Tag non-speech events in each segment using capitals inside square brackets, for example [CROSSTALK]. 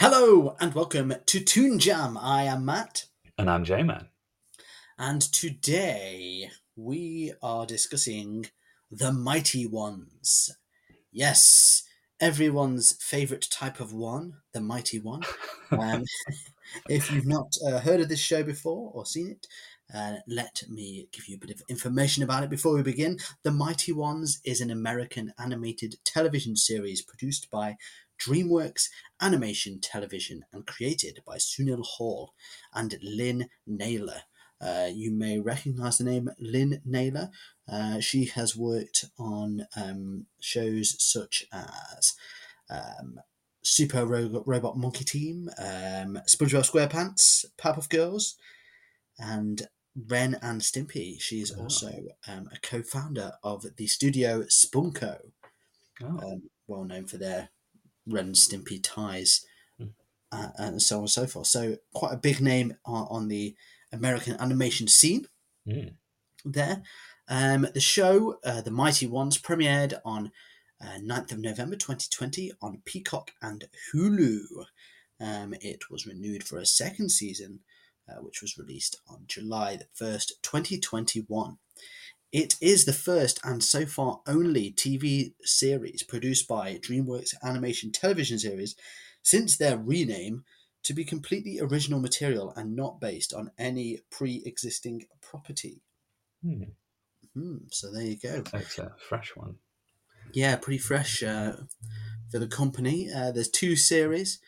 Hello and welcome to Toon Jam. I am Matt, And I'm J Man. and today we are discussing the Mighty Ones. Yes, everyone's favorite type of one, the Mighty One. [LAUGHS] Um, [LAUGHS] if you've not uh, heard of this show before or seen it, uh, let me give you a bit of information about it before we begin. The Mighty Ones is an American animated television series produced by DreamWorks Animation Television and created by Sunil Hall and Lynn Naylor. Uh, you may recognize the name Lynn Naylor. Uh, she has worked on um, shows such as um, Super Ro- Robot Monkey Team, um, SpongeBob SquarePants, Powerpuff Girls, and Ren and Stimpy. She is Oh. also um, a co-founder of the studio Spumco, Oh, um, well known for their Ren and Stimpy ties, Mm. uh, and so on and so forth. So quite a big name on, on the American animation scene mm. there. Um, the show, uh, The Mighty Ones, premiered on uh, 9th of November 2020 on Peacock and Hulu. Um, it was renewed for a second season, uh, which was released on July the 1st, 2021. It is the first and so far only TV series produced by DreamWorks Animation Television Series since their rename to be completely original material and not based on any pre existing property. Hmm. Hmm, so there you go. It's a fresh one. Yeah, pretty fresh uh, for the company. Uh, there's two series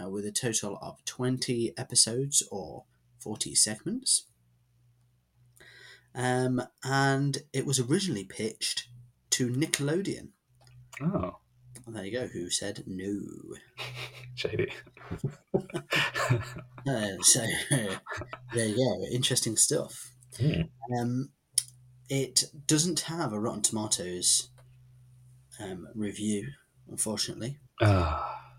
uh, with a total of 20 episodes or 40 segments. Um, and it was originally pitched to Nickelodeon. Oh, There you go, who said no. [LAUGHS] shady. [LAUGHS] Uh, so [LAUGHS] there you go, interesting stuff. Hmm. Um, it doesn't have a Rotten Tomatoes um, review, unfortunately, Ah.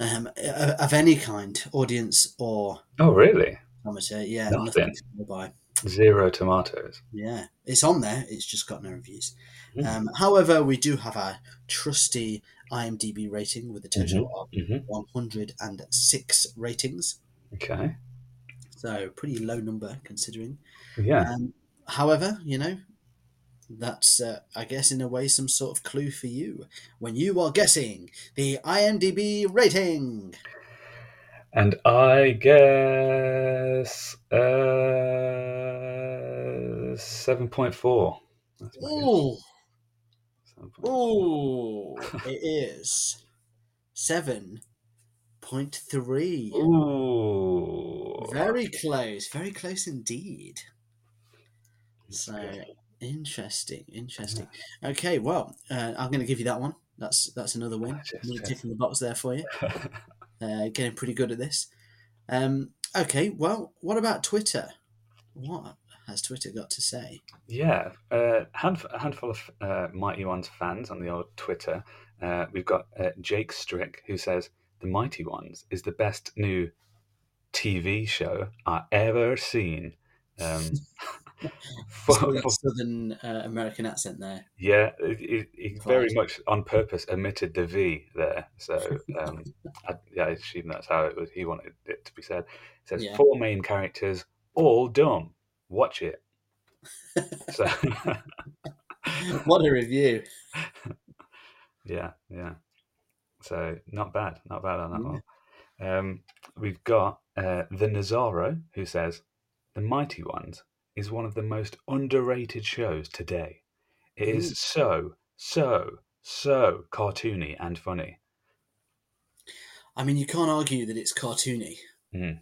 um, of of any kind, audience or Oh, really? amateur. Yeah, Nothing. nothing by. Zero tomatoes. Yeah, it's on there. It's just got no reviews. Hmm. Um, however, we do have our trusty IMDb rating with a total of hmm 106 ratings. Okay. So pretty low number considering. Yeah. Um, however, you know, that's uh, I guess in a way some sort of clue for you when you are guessing the IMDb rating. And I guess uh, 7.4. That's guess. Ooh, 7.4. ooh, [LAUGHS] it is seven point three. Ooh. Very close, very close indeed. So good. interesting, interesting. Okay, well, uh, I'm going to give you that one. That's that's another win. Another tick in the box there for you. [LAUGHS] Uh, getting pretty good at this. Um, okay, well, what about Twitter? What has Twitter got to say? Yeah, uh, a handful of uh, Mighty Ones fans on the old Twitter. Uh, we've got uh, Jake Strick who says the Mighty Ones is the best new TV show I ever seen. Um, [LAUGHS] That southern uh, American accent there. yeah, he very much on purpose omitted the V there. So um, [LAUGHS] I, yeah, I assume that's how it was. He wanted it to be said. It says Yeah. four main characters, all dumb. Watch it. [LAUGHS] So [LAUGHS] What a review! yeah, yeah. So not bad, not bad on that one. Um, we've got uh, the Nazaro who says the Mighty Ones is one of the most underrated shows today. It is so, so, so cartoony and funny. I mean, you can't argue that it's cartoony. Mm.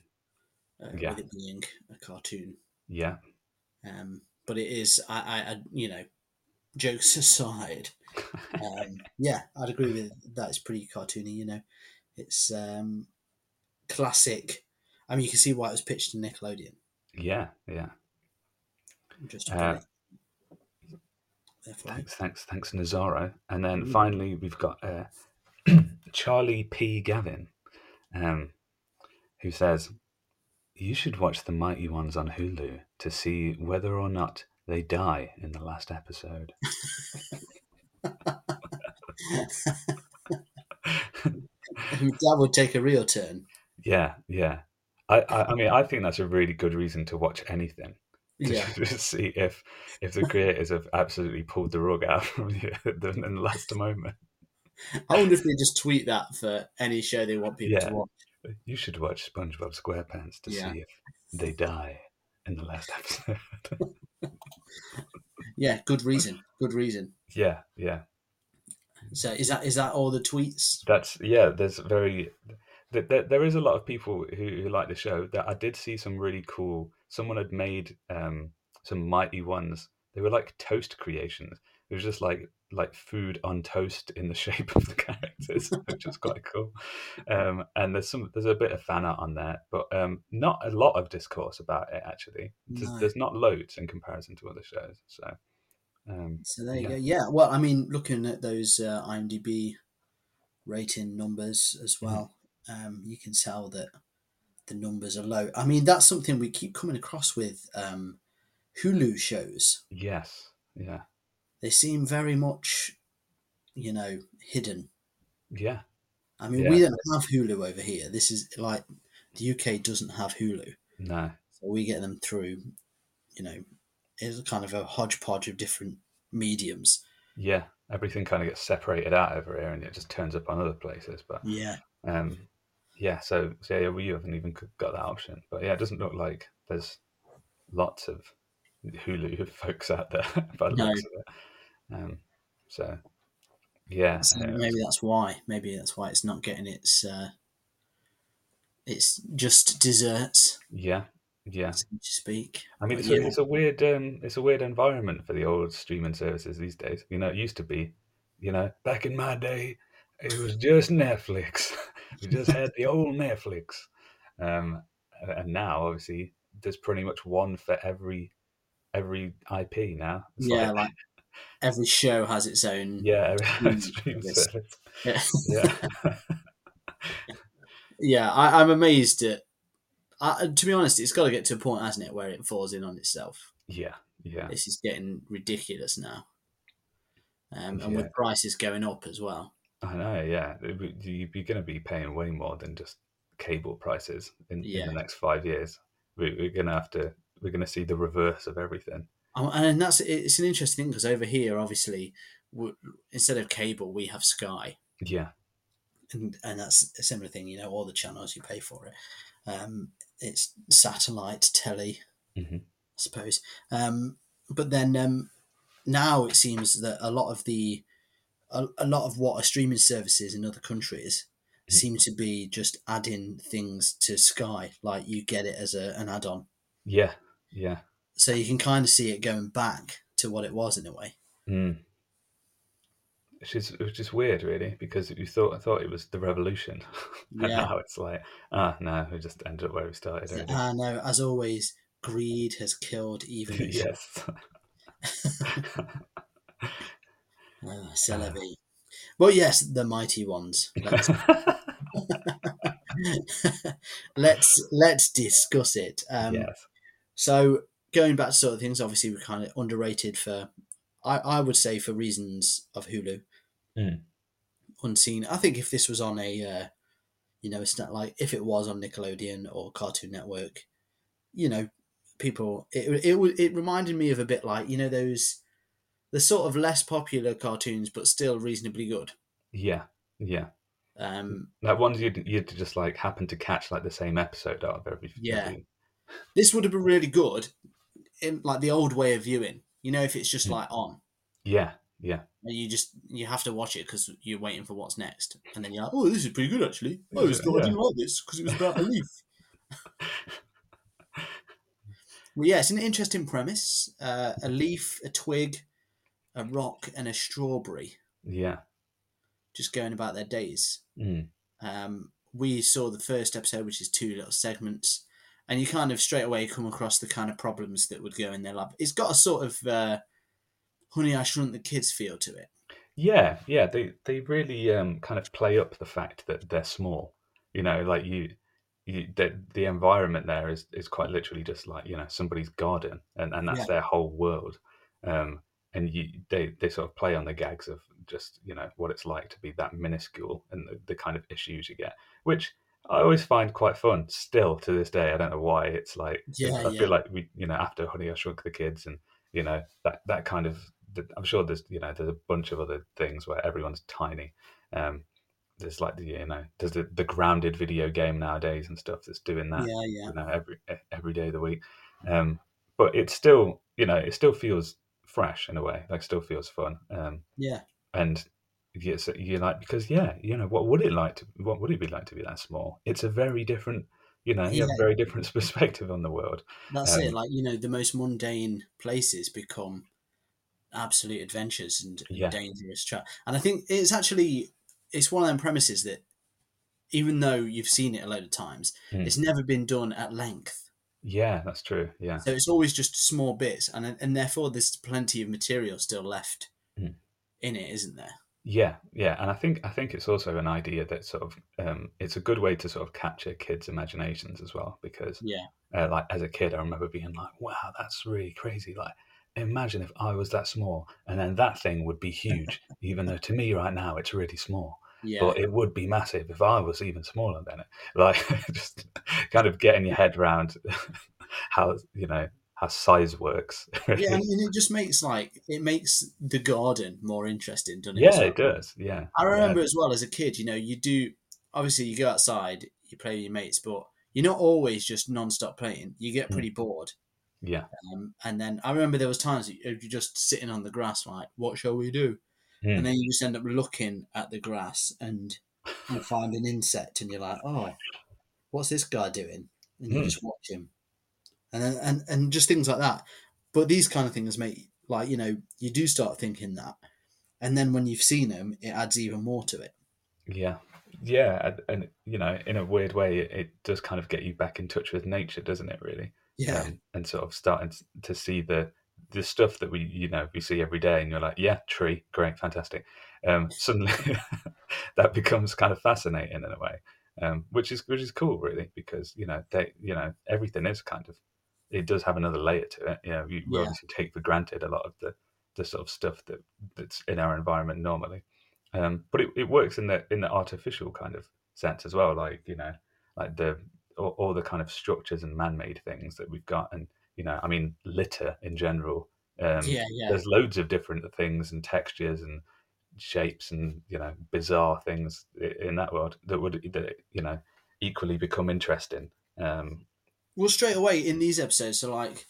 Uh, Yeah. With it being a cartoon, Yeah, um, but it is. I, I, I, you know, jokes [LAUGHS] aside, um, yeah, I'd agree with that. It's pretty cartoony. You know, it's um, classic. I mean, you can see why it was pitched to Nickelodeon. yeah, yeah. Just Uh, Thanks, thanks, thanks, Nazaro. And then Mm. finally, we've got uh, [CLEARS THROAT] Charlie P. Gavin, um, who says, You should watch The Mighty Ones on Hulu to see whether or not they die in the last episode. [LAUGHS] [LAUGHS] that would take a real turn. yeah, yeah. I, I, I mean, I think that's a really good reason to watch anything. [LAUGHS] To Yeah, see if if the creators have absolutely pulled the rug out [LAUGHS] from you in the last moment. I wonder if they just tweet that for any show they want people Yeah. to watch. You should watch SpongeBob SquarePants to Yeah. see if they die in the last episode. [LAUGHS] Yeah, good reason. Good reason. yeah, yeah. So is that is that all the tweets? That's yeah. There's very th- there, there is a lot of people who, who like the show. That I did see some really cool. Someone had made um some mighty ones. They were like toast creations. It was just like like food on toast in the [LAUGHS] shape of the characters, [LAUGHS] which is quite cool. Um, and there's some there's a bit of fan art on there, but um, not a lot of discourse about it actually. There's, No. there's not loads in comparison to other shows. So um, So there you Yeah. go. Yeah. Well, I mean, looking at those uh, IMDb rating numbers as Mm-hmm. well, um, you can tell that the numbers are low. I mean, that's something we keep coming across with um, Hulu shows. yes, yeah, They seem very much, you know, hidden. yeah, I mean, Yeah. we don't have Hulu over here. This is like the UK doesn't have Hulu, no, so we get them through. You know, it's a kind of a hodgepodge of different mediums. yeah. Everything kind of gets separated out over here, and it just turns up on other places. But Yeah. um, yeah, so, so yeah, we haven't even got that option. But yeah, it doesn't look like there's lots of Hulu [LAUGHS] folks out there [LAUGHS] by the No. looks of it. Um, so yeah, So uh, maybe that's why. Maybe that's why it's not getting its. Uh, it's just desserts, yeah, yeah. so to speak. I mean, it's, a, it's a weird, um, it's a weird environment for the old streaming services these days. You know, it used to be, you know, back in my day, it was just Netflix. [LAUGHS] we just had the old Netflix, um, and- now obviously there's pretty much one for every every IP now. It's yeah, like every show has its own. [LAUGHS] yeah, every streaming yes. [LAUGHS] service. yeah. Yeah, Yeah, I, I'm amazed at. I, to be honest, it's got to get to a point, hasn't it, where it falls in on itself. yeah, yeah, This is getting ridiculous now, um, and Yeah. with prices going up as well. I know. Yeah, It you- you're going to be paying way more than just cable prices in, in the next five years. We, we're going to have to. We're going to see the reverse of everything. Um, And that's it's an interesting thing because over here, obviously, instead of cable, we have Sky. Yeah, and, and that's a similar thing. You know, all the channels you pay for it. Um, it's satellite telly, Mhm. I suppose. Um, but then um, now it seems that a lot of the a, a lot of what are streaming services in other countries seem to be just adding things to Sky, like you get it as a, an add-on. yeah, yeah. So you can kind of see it going back to what it was in a way. Mm. Which is which is weird, really, because you thought I thought it was the revolution, [LAUGHS] and Yeah. now it's like ah no, we just ended up where we started. Already. I know, as always, greed has killed even. [LAUGHS] yes. [LAUGHS] Ah, la. Well, yes, the mighty ones. Let's [LAUGHS] [LAUGHS] let's, let's discuss it. Um, yes. So going back to sort of things, obviously we're kind of underrated for, I, I would say for reasons of Hulu, Mm. unseen. I think if this was on a, uh, you know, it's not like if it was on Nickelodeon or Cartoon Network, you know, people it it it reminded me of a bit like you know those the sort of less popular cartoons but still reasonably good. Yeah, yeah. Um, Like ones you'd you'd just like happen to catch like the same episode out of every. Yeah. every- this would have been really good in like the old way of viewing. You know, if it's just Mm. like on. yeah, yeah. And you just you have to watch it because you're waiting for what's next, and then you're like, "Oh, this is pretty good actually." Oh, it's not, I didn't like this because it was about a [LAUGHS] leaf. well, yeah, it's an interesting premise: uh, a leaf, a twig, a rock, and a strawberry Yeah. just going about their days. Mm. Um, we saw the first episode, which is two little segments, and you kind of straight away come across the kind of problems that would go in their lab. It's got a sort of uh, Honey, I Shrunk the Kids feel to it. Yeah, yeah, they they really um, kind of play up the fact that they're small. You know, like you, you the, the environment there is is quite literally just like you know somebody's garden, and, and that's Yeah. their whole world. Um, and you they they sort of play on the gags of just you know what it's like to be that minuscule and the, the kind of issues you get, which I always find quite fun. Still to this day, I don't know why it's like. Yeah, I yeah. feel like we you know after Honey I Shrunk the Kids and you know that that kind of I'm sure there's you know there's a bunch of other things where everyone's tiny. Um, there's like the you know there's the, the grounded video game nowadays and stuff that's doing that Yeah, yeah. you know every every day of the week. Um, but it still you know it still feels fresh in a way, like still feels fun. Um, Yeah. and yes, you're like because yeah, you know what would it like to what would it be like to be that small? It's a very different you know you have a very different [LAUGHS] perspective on the world. That's it. Um, Like, you know, the most mundane places become absolute adventures and Yeah. dangerous tra And I think it's actually it's one of them premises that even though you've seen it a load of times, Mm. it's never been done at length. Yeah, that's true. Yeah. So it's always just small bits, and and therefore there's plenty of material still left Mm. in it, isn't there? Yeah, yeah, and I think I think it's also an idea that sort of um, it's a good way to sort of capture kids' imaginations as well because Yeah, uh, like as a kid I remember being like, wow, that's really crazy. Like, imagine if I was that small and then that thing would be huge, even though to me right now it's really small, yeah, but it would be massive if I was even smaller than it. Like, [LAUGHS] just kind of getting your head around [LAUGHS] how you know how size works. [LAUGHS] yeah. And, and it just makes like it makes the garden more interesting, doesn't it? yeah, it does. Yeah, I yeah. remember as well as a kid, you know, you do obviously you go outside, you play with your mates, but you're not always just non-stop playing. You get Mm. pretty bored. Yeah, Um, and then I remember there was times you're just sitting on the grass, like, what shall we do? Mm. And then you just end up looking at the grass and you find an insect, and you're like, oh, what's this guy doing? And you Mm. just watch him, and then and and just things like that. But these kind of things make like you know you do start thinking that, and then when you've seen them, it adds even more to it. Yeah, yeah, and, and you know, in a weird way, it, it does kind of get you back in touch with nature, doesn't it? Really, Yeah, um, and sort of starting to see the the stuff that we you know we see every day, and you're like, yeah, tree, great, fantastic. Um, suddenly, [LAUGHS] that becomes kind of fascinating in a way, um, which is which is cool, really, because you know they you know everything is kind of it does have another layer to it. You know, we, we Yeah. obviously take for granted a lot of the the sort of stuff that that's in our environment normally um, but it, it works in the in the artificial kind of sense as well like you know like the all, all the kind of structures and man-made things that we've got and you know i mean litter in general um, yeah, yeah. there's loads of different things and textures and shapes and you know bizarre things in that world that would that you know equally become interesting um Well, straight away in these episodes, so like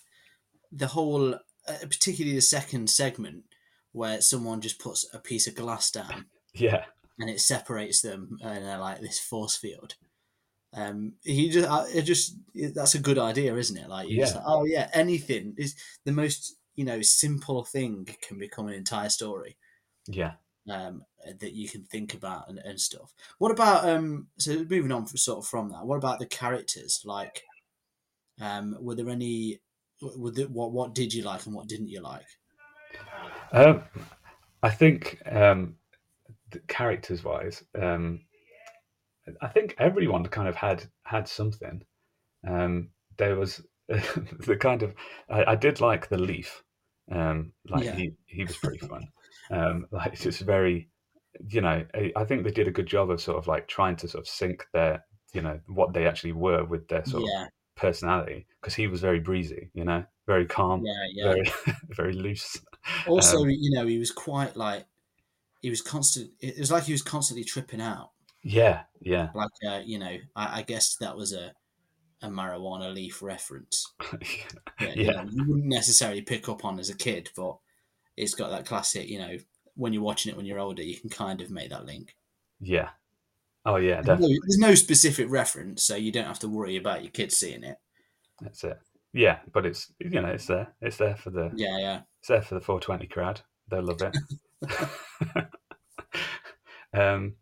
the whole, uh, particularly the second segment where someone just puts a piece of glass down [LAUGHS] yeah and it separates them and they're like this force field. Um, he just, uh, it just that's a good idea, isn't it? Like, Yeah. like, oh yeah, anything is the most you know simple thing can become an entire story. yeah um, that you can think about and, and stuff. What about um? So moving on from, sort of from that, what about the characters? Like, um, were there any? Were the, what what did you like and what didn't you like? Um, I think um, characters wise, um, I think everyone kind of had had something. Um, there was [LAUGHS] the kind of I, I did like the leaf. Um, like Yeah. he he was pretty fun. [LAUGHS] um, like it's just very, you know, I, I think they did a good job of sort of like trying to sort of sync their, you know, what they actually were with their sort of personality. Because he was very breezy, you know, very calm, yeah, yeah. very [LAUGHS] very loose. Also, um, you know, he was quite like he was constant. It was like he was constantly tripping out. Yeah, yeah, Like, uh, you know, I, I guess that was a a marijuana leaf reference. [LAUGHS] that, you, yeah, know, you wouldn't necessarily pick up on as a kid, but it's got that classic. You know, when you're watching it when you're older, you can kind of make that link. yeah. Oh yeah, There's no, definitely. there's no specific reference, so you don't have to worry about your kids seeing it. That's it. Yeah, but it's you know it's there. It's there for the Yeah, yeah, It's there for the 420 crowd. They'll love it. [LAUGHS] [LAUGHS] um,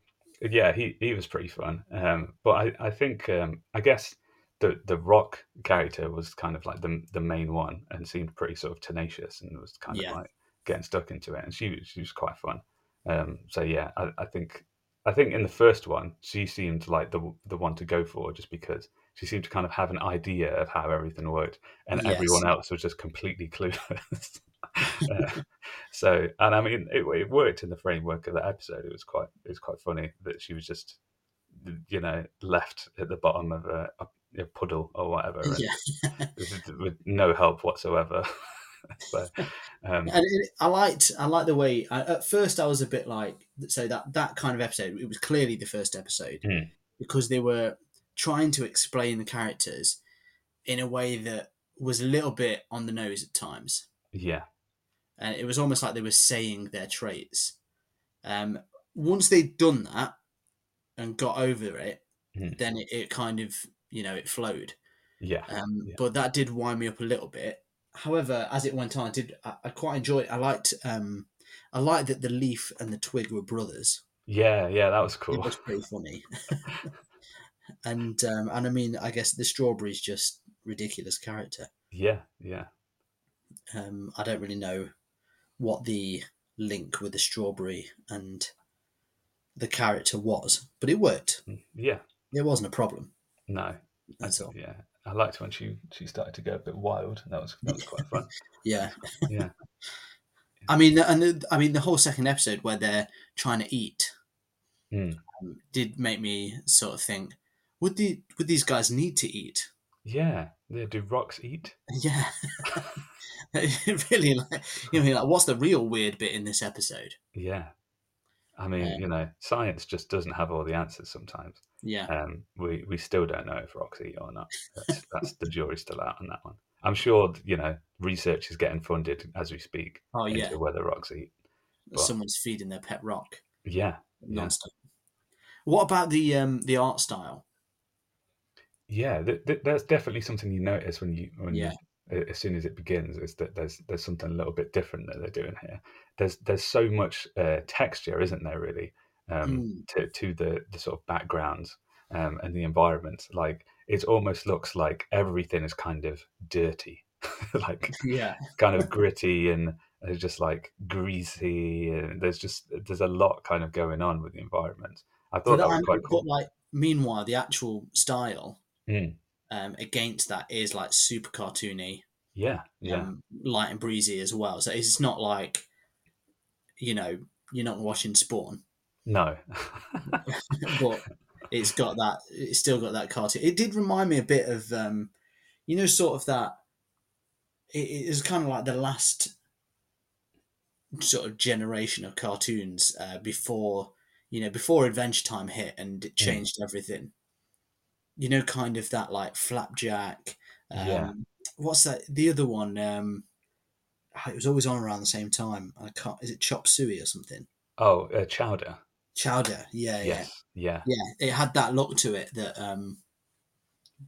yeah, he, he was pretty fun. Um, but I, I think, um, I guess the, the rock character was kind of like the, the main one and seemed pretty sort of tenacious and was kind Yeah. of like getting stuck into it. And she, was- she was quite fun. Um, so yeah, I, I think, I think in the first one, she seemed like the, the one to go for just because she seemed to kind of have an idea of how everything worked and Yes. everyone else was just completely [LAUGHS] clueless. [LAUGHS] Uh, so, and I mean, it, it worked in the framework of the episode. It was quite, it was quite funny that she was just, you know, left at the bottom of a, a, puddle or whatever, yeah. [LAUGHS] with, with no help whatsoever. [LAUGHS] so, um, and it, I liked I liked the way I, at first I was a bit like so that that kind of episode it was clearly the first episode Mm. because they were trying to explain the characters in a way that was a little bit on the nose at times yeah, and it was almost like they were saying their traits um, once they'd done that and got over it Mm. then it, it kind of you know it flowed yeah, um, Yeah. but that did wind me up a little bit. However, as it went on, I did I, I quite enjoyed. I liked um, I liked that the leaf and the twig were brothers. yeah, yeah. That was cool. It was pretty funny. [LAUGHS] and um, and I mean, I guess the strawberry's just ridiculous character. Yeah, yeah, Um, I don't really know what the link with the strawberry and the character was, but it worked. Mm, yeah. It wasn't a problem. No, That's all. yeah. I liked when she she started to go a bit wild. That was that was quite [LAUGHS] fun. Yeah. Yeah, I mean, and the, I mean the whole second episode where they're trying to eat Mm. um, did make me sort of think: would the would these guys need to eat? yeah. Yeah. Do rocks eat? [LAUGHS] Yeah, [LAUGHS] really. Like, you know, like what's the real weird bit in this episode? Yeah. I mean, Yeah. you know, science just doesn't have all the answers sometimes. Yeah, Um, we we still don't know if rocks eat or not. That's, that's the jury's still out on that one. I'm sure you know research is getting funded as we speak oh yeah, whether rocks eat. but- someone's feeding their pet rock Yeah, yeah. What about the um the art style? Yeah. Th- th- that's definitely something you notice when you when Yeah. you, as soon as it begins is that there's there's something a little bit different that they're doing here. There's there's so much uh, texture, isn't there? Really, um, Mm. to to the the sort of backgrounds um, and the environment. Like it almost looks like everything is kind of dirty, [LAUGHS] like [LAUGHS] Yeah, kind of [LAUGHS] gritty and it's just like greasy and there's just there's a lot kind of going on with the environment. I thought but, that was quite cool. but like meanwhile, the actual style Mm. um against that is like super cartoony. Yeah, yeah, um, light and breezy as well. So it's not like, you know, you're not watching Spawn, no, [LAUGHS] but it's got that. It's still got that cartoon. It did remind me a bit of, um, you know, sort of that. It, it was kind of like the last sort of generation of cartoons uh, before, you know, before Adventure Time hit and it changed everything. You know, kind of that like Flapjack. Um, Yeah. What's that? The other one. Um, it was always on around the same time. I can't. Is it Chop Suey or something? oh, uh, chowder. Chowder. Yeah, Yes, yeah, yeah, yeah. It had that look to it that um,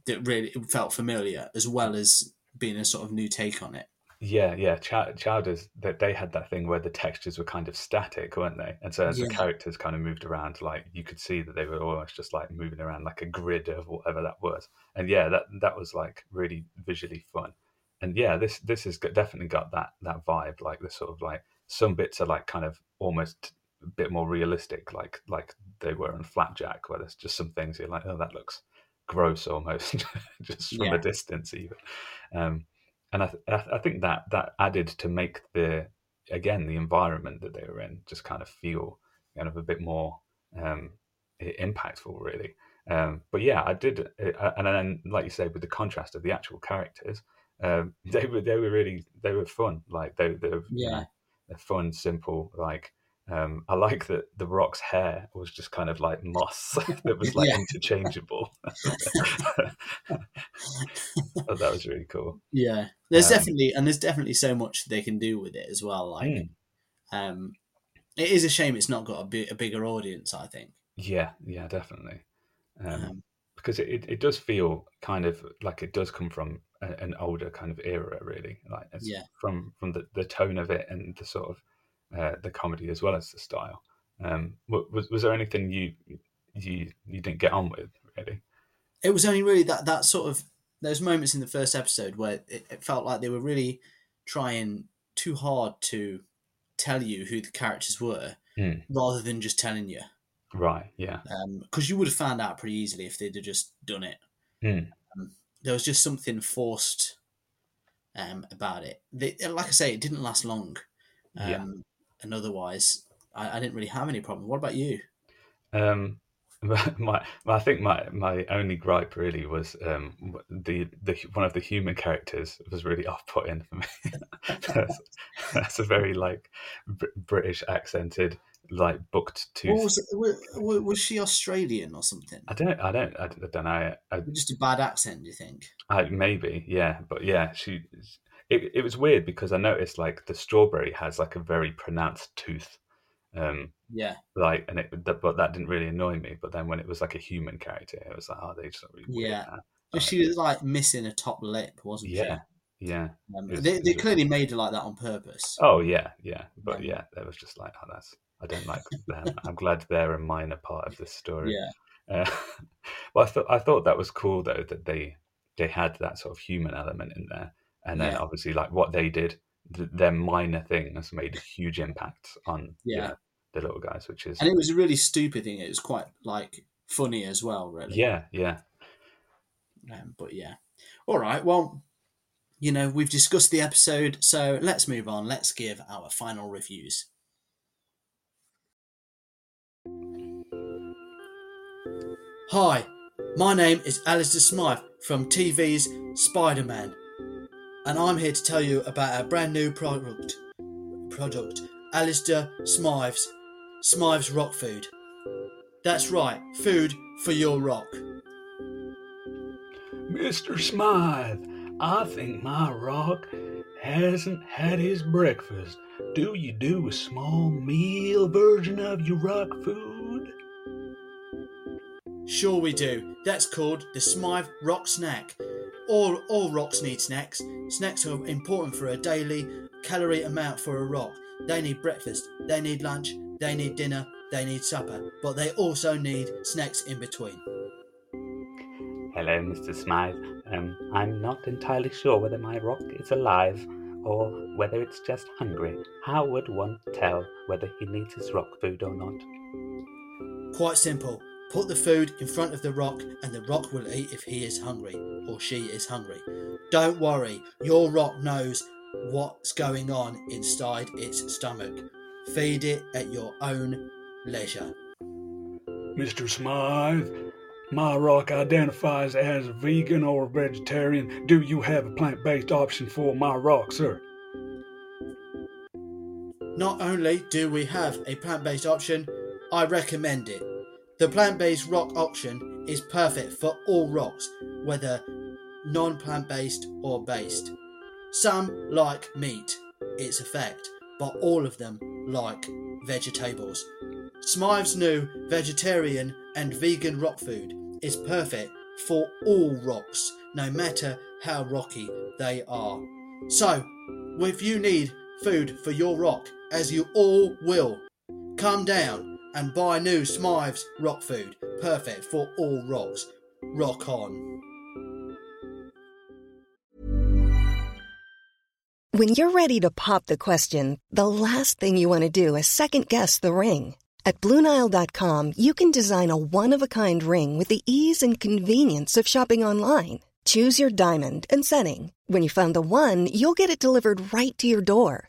that really felt familiar, as well as being a sort of new take on it. Yeah, yeah. Chow- chowders that they had that thing where the textures were kind of static, weren't they? And so as the characters kind of moved around, like you could see that they were almost just like moving around like a grid of whatever that was. And yeah, that that was like really visually fun. And yeah, this this has got, definitely got that that vibe. Like the sort of like some bits are like kind of almost a bit more realistic, like like they were in Flapjack, where there's just some things you're like, oh, that looks gross almost, [LAUGHS] just from Yeah. a distance even. Um, and I, th- I think that that added to make the again the environment that they were in just kind of feel kind of a bit more um, impactful, really. Um, but yeah, I did, uh, and then like you say, with the contrast of the actual characters, um, [LAUGHS] they were they were really they were fun. Like they they were Yeah. they're fun, simple. Like um, I like that the Rock's hair was just kind of like moss [LAUGHS] that was like Yeah. interchangeable. [LAUGHS] Oh, that was really cool. Yeah, there's Um, definitely and there's definitely so much they can do with it as well. Like, Mm. um, it is a shame it's not got a, bi- a bigger audience. I think. Yeah, yeah, definitely. Um, Um, because it, it, it does feel kind of like it does come from a, an older kind of era, really. Like Yeah. from from the, the tone of it and the sort of uh, the comedy as well as the style. Um, was was there anything you you you didn't get on with really? it was only really that that sort of those moments in the first episode where it, it felt like they were really trying too hard to tell you who the characters were Mm. rather than just telling you Right. Yeah. because you would have found out pretty easily if they'd have just done it Mm. um, there was just something forced um, about it they, like i say it didn't last long um, Yeah. And otherwise I, I didn't really have any problem what about you Um, [LAUGHS] my, my I think my my only gripe really was um the the one of the human characters was really [LAUGHS] off putting for me. [LAUGHS] that's, that's a very like Br- British accented like booked What tooth. was, it- wa- wa- was she australian or something I don't I don't I don't know. I, just a bad accent do you think I maybe yeah, but yeah, she. It, it was weird because I noticed like the strawberry has like a very pronounced tooth. Um, yeah like and it but that didn't really annoy me but then when it was like a human character it was like oh they just really weird Yeah. But she was like missing a top lip, wasn't yeah yeah? Um, was- they they clearly made her like that on purpose. oh yeah yeah but Yeah. yeah that was just like oh that's i don't like them i'm glad they're a minor part of this [LAUGHS] story Yeah, uh, [LAUGHS] well i thought i thought that was cool though that they they had that sort of human element in there and then Yeah. obviously like what they did th- their minor things made a huge impact on you Yeah. know, the little guys which is and it was a really stupid thing. It was quite like funny as well, really. yeah yeah Um, but yeah. All right. Well, you know we've discussed the episode, so let's move on. Let's give our final reviews. Hi, my name is Alistair Smythe from TV's Spider Man, and I'm here to tell you about our brand new product. Product, Alistair Smythe's Smythe's Rock Food. That's right, food for your rock. Mr. Smythe, I think my rock hasn't had his breakfast. Do you do a small meal version of your rock food? Sure we do. That's called the Smythe Rock Snack. All all rocks need snacks. Snacks are important for a daily calorie amount for a rock. They need breakfast, they need lunch, they need dinner, they need supper, but they also need snacks in between. Hello, Mr. Smythe. Um, I'm not entirely sure whether my rock is alive or whether it's just hungry. How would one tell whether he needs his rock food or not? Quite simple. Put the food in front of the rock and the rock will eat if he is hungry or she is hungry. Don't worry, your rock knows what's going on inside its stomach. Feed it at your own leisure. Mr. Smythe, my rock identifies as vegan or vegetarian. Do you have a plant based option for my rock, sir? Not only do we have a plant based option, I recommend it. The plant based rock option is perfect for all rocks, whether non plant based or based. Some like meat, its effect, but all of them like vegetables. Smythe's new vegetarian and vegan rock food is perfect for all rocks, no matter how rocky they are. So, if you need food for your rock, as you all will, come down and buy new Smythe's rock food, perfect for all rocks. Rock on. When you're ready to pop the question, the last thing you want to do is second guess the ring. At Bluenile.com, you can design a one of a kind ring with the ease and convenience of shopping online. Choose your diamond and setting. When you find the one, you'll get it delivered right to your door.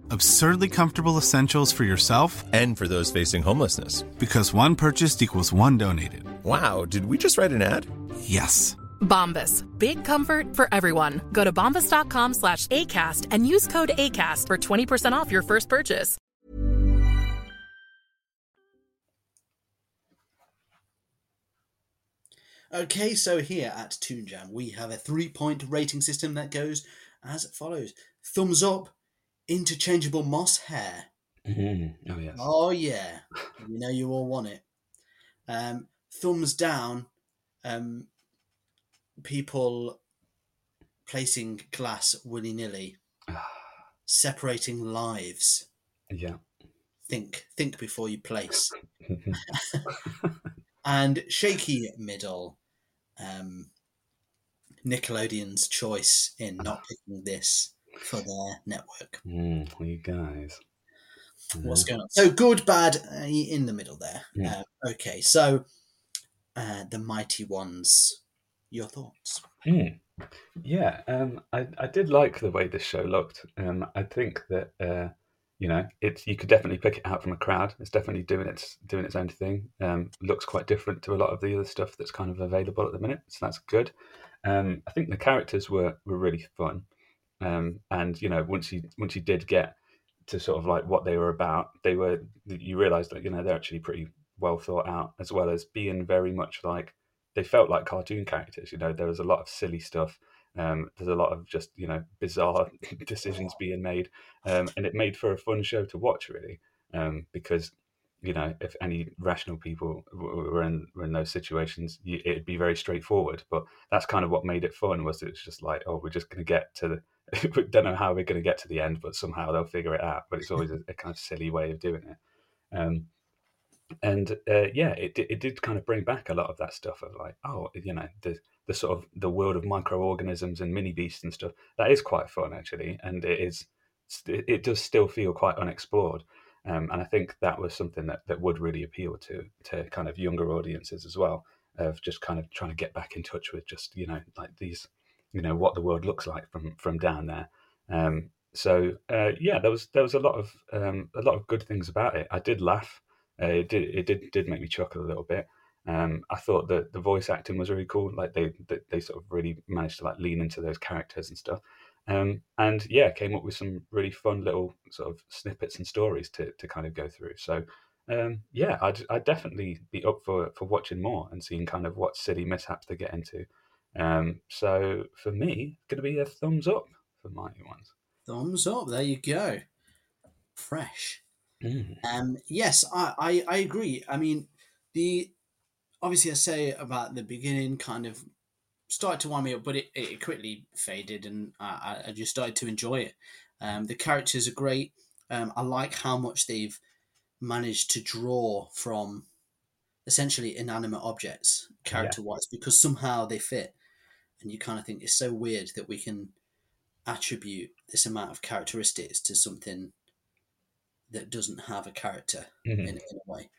absurdly comfortable essentials for yourself and for those facing homelessness. Because one purchased equals one donated. Wow, did we just write an ad? Yes. Bombas. Big comfort for everyone. Go to bombas.com slash ACAST and use code ACAST for 20% off your first purchase. Okay, so here at Toon Jam, we have a three point rating system that goes as follows thumbs up interchangeable moss hair. Mm-hmm. Oh yes. Oh yeah. you know you all want it. Um, thumbs down. Um, people placing glass willy nilly, [SIGHS] separating lives. Yeah. Think, think before you place. [LAUGHS] and shaky middle. Um, Nickelodeon's choice in not [SIGHS] picking this for their network. Mm, you guys. What's going on? So good, bad, uh, in the middle there. Yeah. Uh, okay, so uh, the mighty ones. Your thoughts? Mm. Yeah, um, I I did like the way this show looked. Um, I think that uh, you know it's you could definitely pick it out from a crowd. It's definitely doing its doing its own thing. Um, looks quite different to a lot of the other stuff that's kind of available at the minute, so that's good. Um, I think the characters were were really fun. Um, and you know, once you once you did get to sort of like what they were about, they were you realised that you know they're actually pretty well thought out, as well as being very much like they felt like cartoon characters. You know, there was a lot of silly stuff. Um, there's a lot of just you know bizarre [LAUGHS] decisions being made, um, and it made for a fun show to watch really, um, because you know if any rational people were in were in those situations, you, it'd be very straightforward. But that's kind of what made it fun was it's just like oh we're just going to get to the [LAUGHS] we don't know how we're going to get to the end, but somehow they'll figure it out. But it's always a, a kind of silly way of doing it. Um, and uh, yeah, it it did kind of bring back a lot of that stuff of like, oh, you know, the the sort of the world of microorganisms and mini beasts and stuff. That is quite fun actually, and it is it, does still feel quite unexplored. Um, and I think that was something that, that would really appeal to to kind of younger audiences as well, of just kind of trying to get back in touch with just you know like these you know what the world looks like from from down there. Um, so uh, yeah, there was there was a lot of um, a lot of good things about it. I did laugh. Uh, it did it did did make me chuckle a little bit. Um, I thought that the voice acting was really cool. Like they, they, they sort of really managed to like lean into those characters and stuff. Um, and yeah, came up with some really fun little sort of snippets and stories to to kind of go through. So um, yeah, I'd I'd definitely be up for for watching more and seeing kind of what silly mishaps they get into. Um, so for me, it's going to be a thumbs up for Mighty Ones. Thumbs up. There you go. Fresh. Mm. Um, yes, I, I, I agree. I mean, the obviously I say about the beginning kind of started to wind me up, but it, it quickly faded, and I, I just started to enjoy it. Um, the characters are great. Um, I like how much they've managed to draw from essentially inanimate objects character wise because somehow they fit, and you kind of think it's so weird that we can attribute this amount of characteristics to something that doesn't have a character Mhm. in, in a way.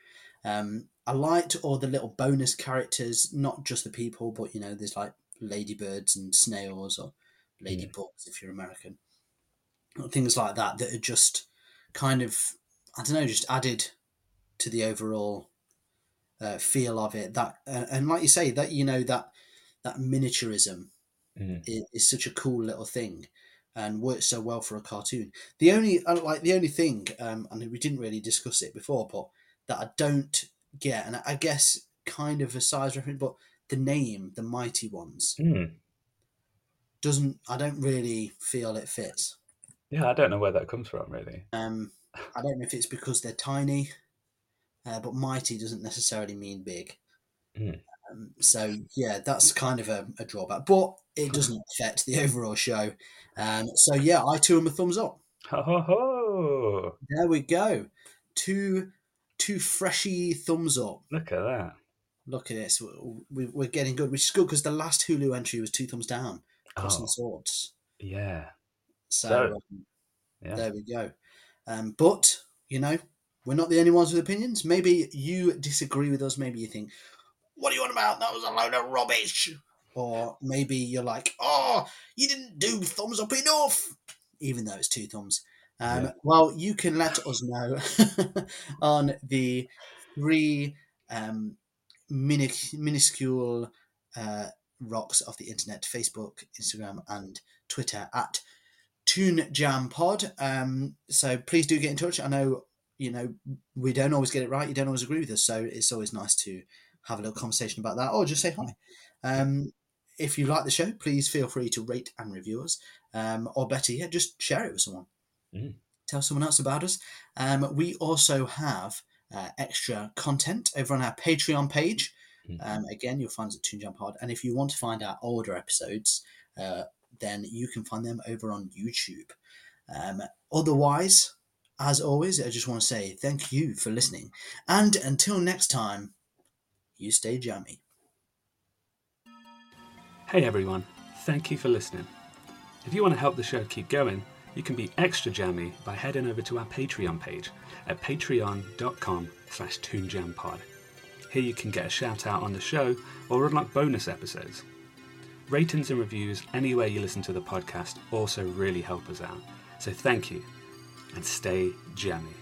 Um, I liked all the little bonus characters, not just the people, but you know, there's like ladybirds and snails or ladybugs if you're American, or things like that that are just kind of, I don't know, just added to the overall uh, feel of it. That uh, and like you say, that you know that that miniaturism Mhm. is, is such a cool little thing and works so well for a cartoon. The only uh, like the only thing, um, and we didn't really discuss it before, but that I don't get, and I guess kind of a size reference, but the name, the Mighty Ones, Mm. doesn't. I don't really feel it fits. Yeah, I don't know where that comes from, really. Um, I don't know if it's because they're tiny, uh, but mighty doesn't necessarily mean big. Mm. Um, so yeah, that's kind of a, a drawback, but it doesn't affect the overall show. Um, so yeah, I too am a thumbs up. Ho ho ho! There we go. Two two freshy thumbs up. Look at that. Look at this. We- We're getting good, which is good because the last Hulu entry was two thumbs down. Cross Oh. swords. Yeah. So, So, um, Yeah. there we go. Um, but you know, we're not the only ones with opinions. Maybe you disagree with us. Maybe you think, "What are you on about? That was a load of rubbish." Or maybe you're like, "Oh, you didn't do thumbs up enough," even though it's two thumbs. Um, Yeah. Well, you can let us know [LAUGHS] on the three um, minic- minuscule uh, rocks of the internet: Facebook, Instagram, and Twitter at Toon Jam Pod. Um, so please do get in touch. I know you know we don't always get it right. You don't always agree with us, so it's always nice to have a little conversation about that, or just say hi. Um, if you like the show, please feel free to rate and review us, um, or better yet, just share it with someone. Mm. Tell someone else about us. Um, we also have uh, extra content over on our Patreon page. Um, again, you'll find us at Toon Jam Pod. And if you want to find our older episodes, uh, then you can find them over on YouTube. Um, otherwise, as always, I just want to say thank you for listening. And until next time, you stay jammy. Hey everyone, thank you for listening. If you want to help the show keep going, you can be extra jammy by heading over to our Patreon page at patreon.com slash toonjampod. Here you can get a shout out on the show or unlock bonus episodes. Ratings and reviews anywhere you listen to the podcast also really help us out. So thank you and stay jammy.